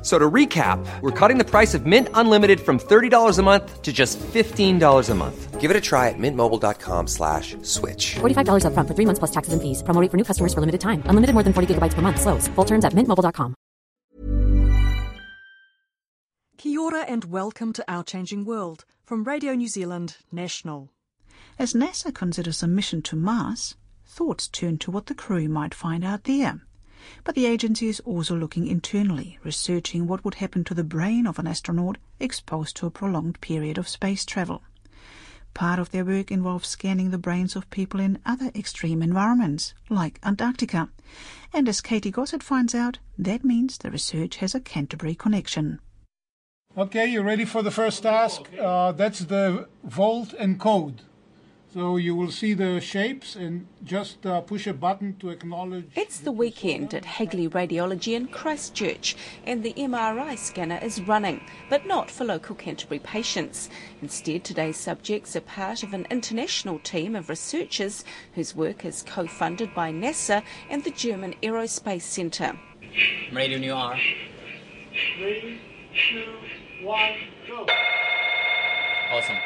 F- So to recap, we're cutting the price of Mint Unlimited from $30 a month to just $15 a month. Give it a try at mintmobile.com slash switch. $45 upfront for three months plus taxes and fees. Promo rate for new customers for limited time. Unlimited more than 40 gigabytes per month. Slows. Full terms at mintmobile.com. Kia ora and welcome to Our Changing World from Radio New Zealand National. As NASA considers a mission to Mars, thoughts turn to what the crew might find out there. But the agency is also looking internally, researching what would happen to the brain of an astronaut exposed to a prolonged period of space travel. Part of their work involves scanning the brains of people in other extreme environments, like Antarctica. And as Katie Gossett finds out, that means the research has a Canterbury connection. Okay, you're ready for the first task? Uh, that's the vault and code. So you will see the shapes and just uh, push a button to acknowledge. It's the weekend at Hagley Radiology in Christchurch, and the MRI scanner is running, but not for local Canterbury patients. Instead, today's subjects are part of an international team of researchers whose work is co funded by NASA and the German Aerospace Centre. I'm ready when you are. Three, two, one, go. Awesome.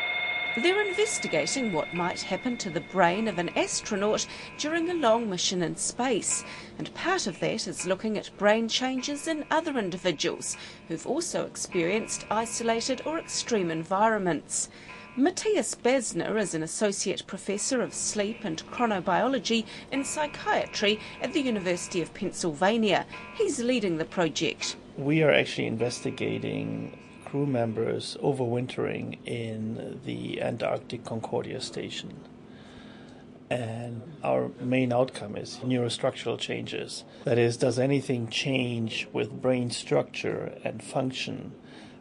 They're investigating what might happen to the brain of an astronaut during a long mission in space, and part of that is looking at brain changes in other individuals who've also experienced isolated or extreme environments. Matthias Basner is an associate professor of sleep and chronobiology in psychiatry at the University of Pennsylvania. He's leading the project. We are actually investigating crew members overwintering in the Antarctic Concordia station. And our main outcome is neurostructural changes. That is, does anything change with brain structure and function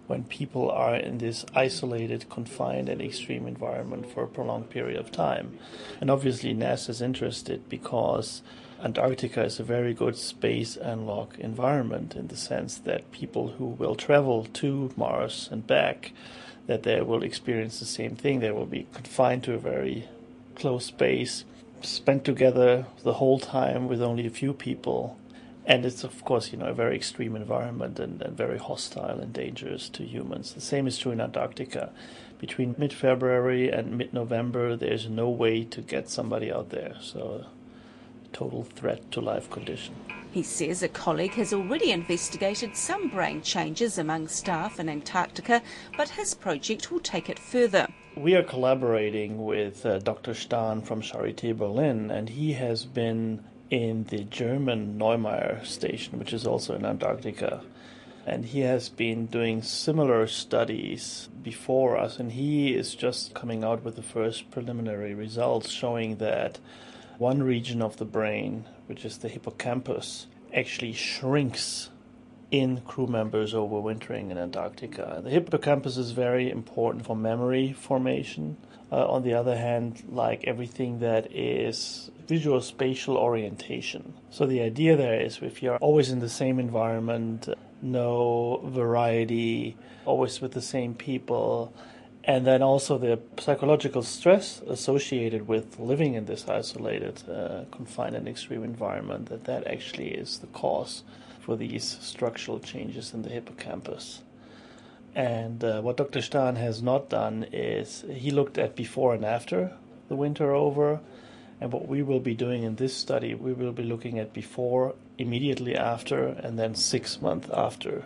when people are in this isolated, confined, and extreme environment for a prolonged period of time? And obviously, NASA is interested because Antarctica is a very good space analog environment in the sense that people who will travel to Mars and back, that they will experience the same thing. They will be confined to a very close space, spent together the whole time with only a few people. And it's, of course, you know, a very extreme environment and, and very hostile and dangerous to humans. The same is true in Antarctica. Between mid February and mid November, there's no way to get somebody out there. So, total threat to life condition. He says a colleague has already investigated some brain changes among staff in Antarctica, but his project will take it further. We are collaborating with uh, Dr. Stahn from Charité Berlin, and he has been in the German Neumayer station, which is also in Antarctica. And he has been doing similar studies before us, and he is just coming out with the first preliminary results showing that one region of the brain, which is the hippocampus, actually shrinks in crew members overwintering in Antarctica. The hippocampus is very important for memory formation. Uh, on the other hand, like everything that is visual spatial orientation. So the idea there is if you're always in the same environment, no variety, always with the same people, and then also the psychological stress associated with living in this isolated, uh, confined, and extreme environment, that that actually is the cause for these structural changes in the hippocampus. And uh, what Dr. Stahn has not done is he looked at before and after the winter over. And what we will be doing in this study, we will be looking at before, immediately after, and then six months after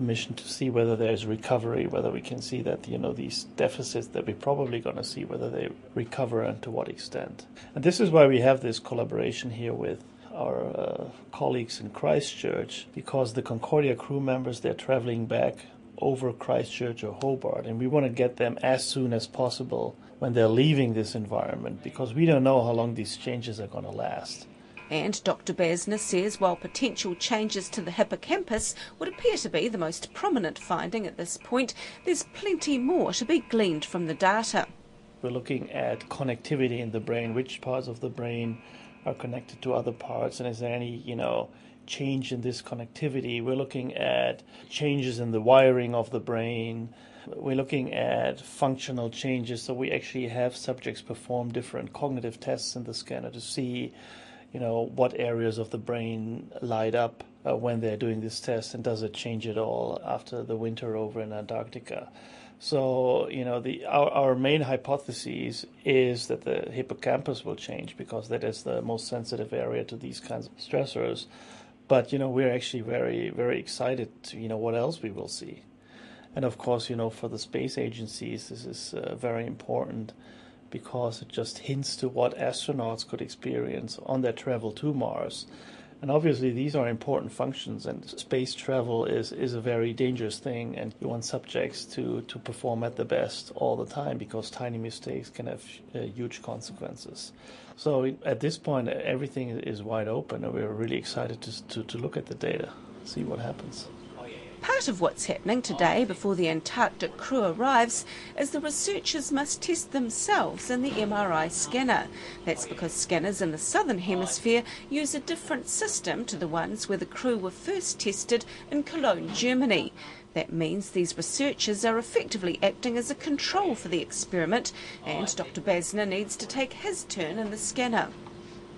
the mission to see whether there's recovery, whether we can see that you know these deficits that we're probably going to see, whether they recover and to what extent. And this is why we have this collaboration here with our uh, colleagues in Christchurch, because the Concordia crew members they're traveling back over Christchurch or Hobart, and we want to get them as soon as possible when they're leaving this environment, because we don't know how long these changes are going to last. And Dr. Basner says while potential changes to the hippocampus would appear to be the most prominent finding at this point, there's plenty more to be gleaned from the data. We're looking at connectivity in the brain, which parts of the brain are connected to other parts, and is there any, you know, change in this connectivity? We're looking at changes in the wiring of the brain. We're looking at functional changes, so we actually have subjects perform different cognitive tests in the scanner to see, you know, what areas of the brain light up uh, when they're doing this test, and does it change at all after the winter over in Antarctica? So, you know, the our, our main hypothesis is that the hippocampus will change because that is the most sensitive area to these kinds of stressors. But, you know, we're actually very, very excited to, you know, what else we will see. And of course, you know, for the space agencies, this is uh, very important because it just hints to what astronauts could experience on their travel to Mars. And obviously, these are important functions, and space travel is, is a very dangerous thing, and you want subjects to, to perform at the best all the time because tiny mistakes can have uh, huge consequences. So, at this point, everything is wide open, and we're really excited to, to, to look at the data, see what happens. Part of what's happening today before the Antarctic crew arrives is the researchers must test themselves in the MRI scanner. That's because scanners in the southern hemisphere use a different system to the ones where the crew were first tested in Cologne, Germany. That means these researchers are effectively acting as a control for the experiment, and Dr. Basner needs to take his turn in the scanner.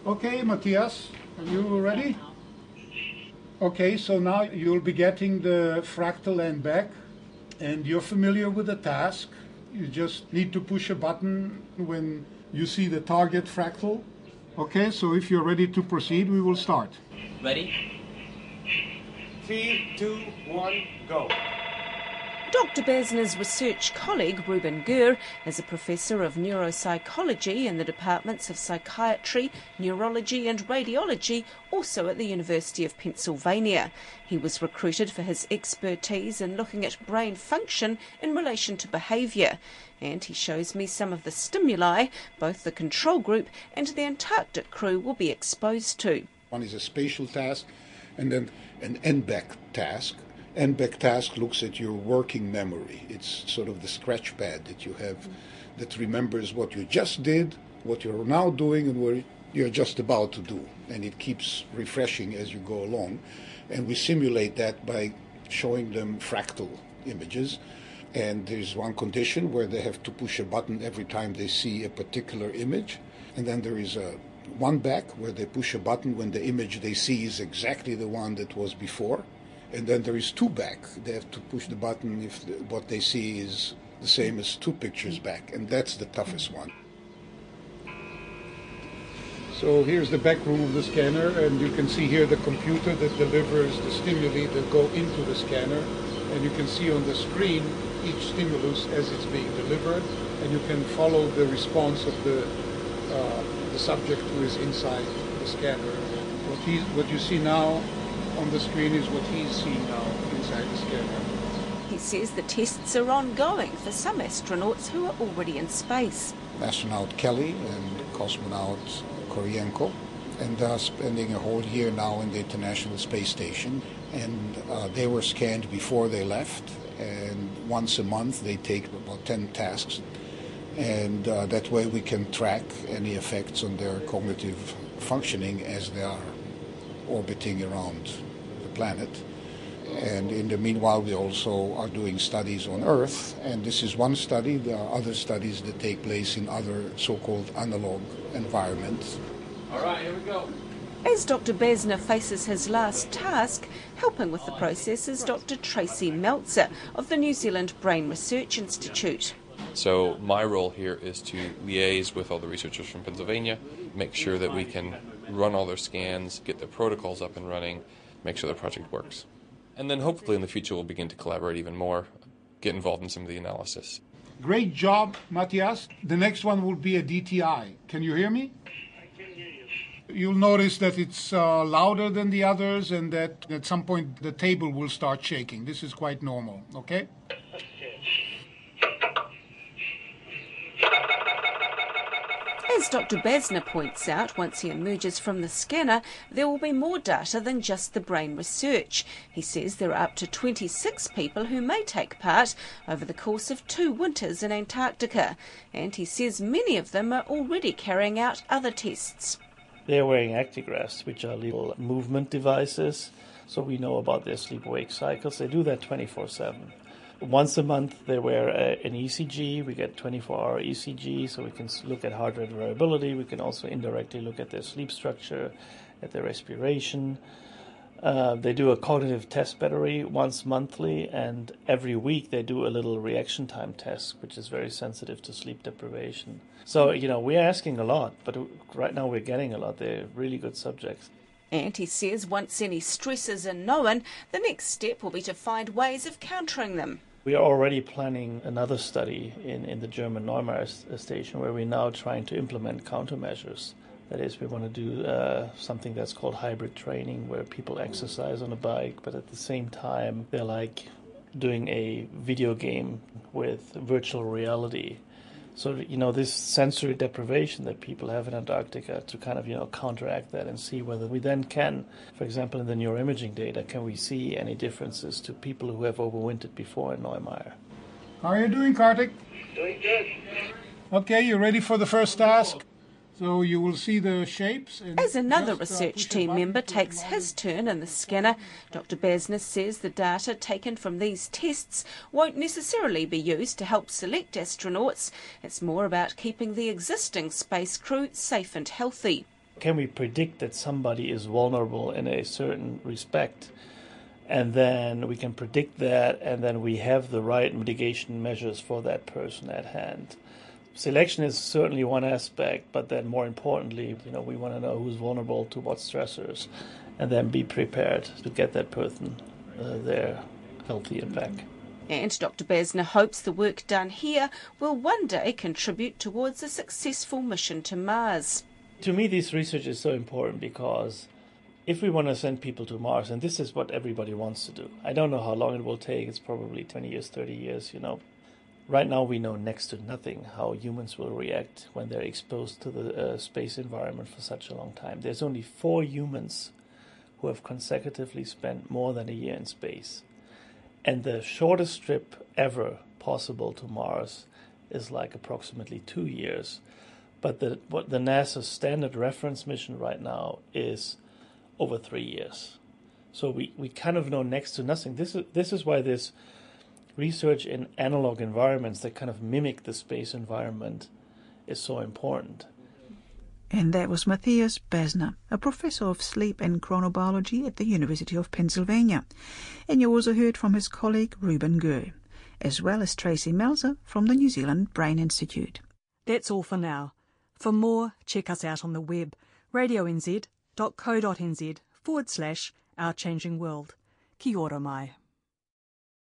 Okay, Matthias, are you ready? Okay, so now you'll be getting the fractal N-back, and you're familiar with the task. You just need to push a button when you see the target fractal. Okay, so if you're ready to proceed, we will start. Ready? Three, two, one, go. Dr. Basner's research colleague, Ruben Gur, is a professor of neuropsychology in the departments of psychiatry, neurology, and radiology, also at the University of Pennsylvania. He was recruited for his expertise in looking at brain function in relation to behaviour. And he shows me some of the stimuli both the control group and the Antarctic crew will be exposed to. One is a spatial task, and then an N-back task, N-back task looks at your working memory. It's sort of the scratch pad that you have mm-hmm. that remembers what you just did, what you're now doing, and what you're just about to do. And it keeps refreshing as you go along. And we simulate that by showing them fractal images. And there's one condition where they have to push a button every time they see a particular image. And then there is a one back where they push a button when the image they see is exactly the one that was before and then there is two back. They have to push the button if the, what they see is the same as two pictures back, and that's the toughest one. So here's the back room of the scanner, and you can see here the computer that delivers the stimuli that go into the scanner, and you can see on the screen each stimulus as it's being delivered, and you can follow the response of the uh, the subject who is inside the scanner. What, he, what you see now on the screen is what he's seeing now inside the scanner. He says the tests are ongoing for some astronauts who are already in space. Astronaut Kelly and cosmonaut Kornienko, and they're spending a whole year now in the International Space Station. And uh, they were scanned before they left, and once a month they take about 10 tasks. And uh, that way we can track any effects on their cognitive functioning as they are orbiting around the planet. And in the meanwhile, we also are doing studies on Earth. And this is one study. There are other studies that take place in other so called analog environments. All right, here we go. As Dr. Basner faces his last task, helping with the process is Dr. Tracy Melzer of the New Zealand Brain Research Institute. So, my role here is to liaise with all the researchers from Pennsylvania, make sure that we can run all their scans, get their protocols up and running, make sure the project works. And then hopefully in the future we'll begin to collaborate even more, get involved in some of the analysis. Great job, Matthias. The next one will be a DTI. Can you hear me? I can hear you. You'll notice that it's uh, louder than the others and that at some point the table will start shaking. This is quite normal, okay? As Dr. Basner points out, once he emerges from the scanner, there will be more data than just the brain research. He says there are up to 26 people who may take part over the course of two winters in Antarctica, and he says many of them are already carrying out other tests. They're wearing actigraphs, which are little movement devices, so we know about their sleep wake cycles. They do that 24 7. Once a month, they wear a, an ECG. We get 24 hour ECG, so we can look at heart rate variability. We can also indirectly look at their sleep structure, at their respiration. Uh, they do a cognitive test battery once monthly, and every week they do a little reaction time test, which is very sensitive to sleep deprivation. So, you know, we're asking a lot, but right now we're getting a lot. They're really good subjects. And he says once any stresses are known, the next step will be to find ways of countering them. We are already planning another study in, in the German Neumayer station where we're now trying to implement countermeasures. That is, we want to do uh, something that's called hybrid training, where people exercise on a bike, but at the same time, they're like doing a video game with virtual reality. So, you know, this sensory deprivation that people have in Antarctica to kind of, you know, counteract that and see whether we then can, for example, in the neuroimaging data, can we see any differences to people who have overwintered before in Neumayer? How are you doing, Kartik? Doing good. Okay, you ready for the first task? So you will see the shapes. As another uh, research team member takes his turn in the scanner, Dr. Basner says the data taken from these tests won't necessarily be used to help select astronauts. It's more about keeping the existing space crew safe and healthy. Can we predict that somebody is vulnerable in a certain respect? And then we can predict that, and then we have the right mitigation measures for that person at hand. Selection is certainly one aspect, but then more importantly, you know, we want to know who's vulnerable to what stressors, and then be prepared to get that person uh, there healthy and back. And Dr. Basner hopes the work done here will one day contribute towards a successful mission to Mars. To me, this research is so important because if we want to send people to Mars, and this is what everybody wants to do, I don't know how long it will take, it's probably 20 years, 30 years, you know. Right now, we know next to nothing how humans will react when they're exposed to the uh, space environment for such a long time. There's only four humans who have consecutively spent more than a year in space. And the shortest trip ever possible to Mars is like approximately two years. But the, what the NASA standard reference mission right now is over three years. So we, we kind of know next to nothing. This is, this is why this research in analog environments that kind of mimic the space environment is so important. And that was Matthias Basner, a professor of sleep and chronobiology at the University of Pennsylvania. And you also heard from his colleague Ruben Gur, as well as Tracy Melzer from the New Zealand Brain Institute. That's all for now. For more, check us out on the web, radionz.co.nz forward slash Our Changing World. Kia ora mai.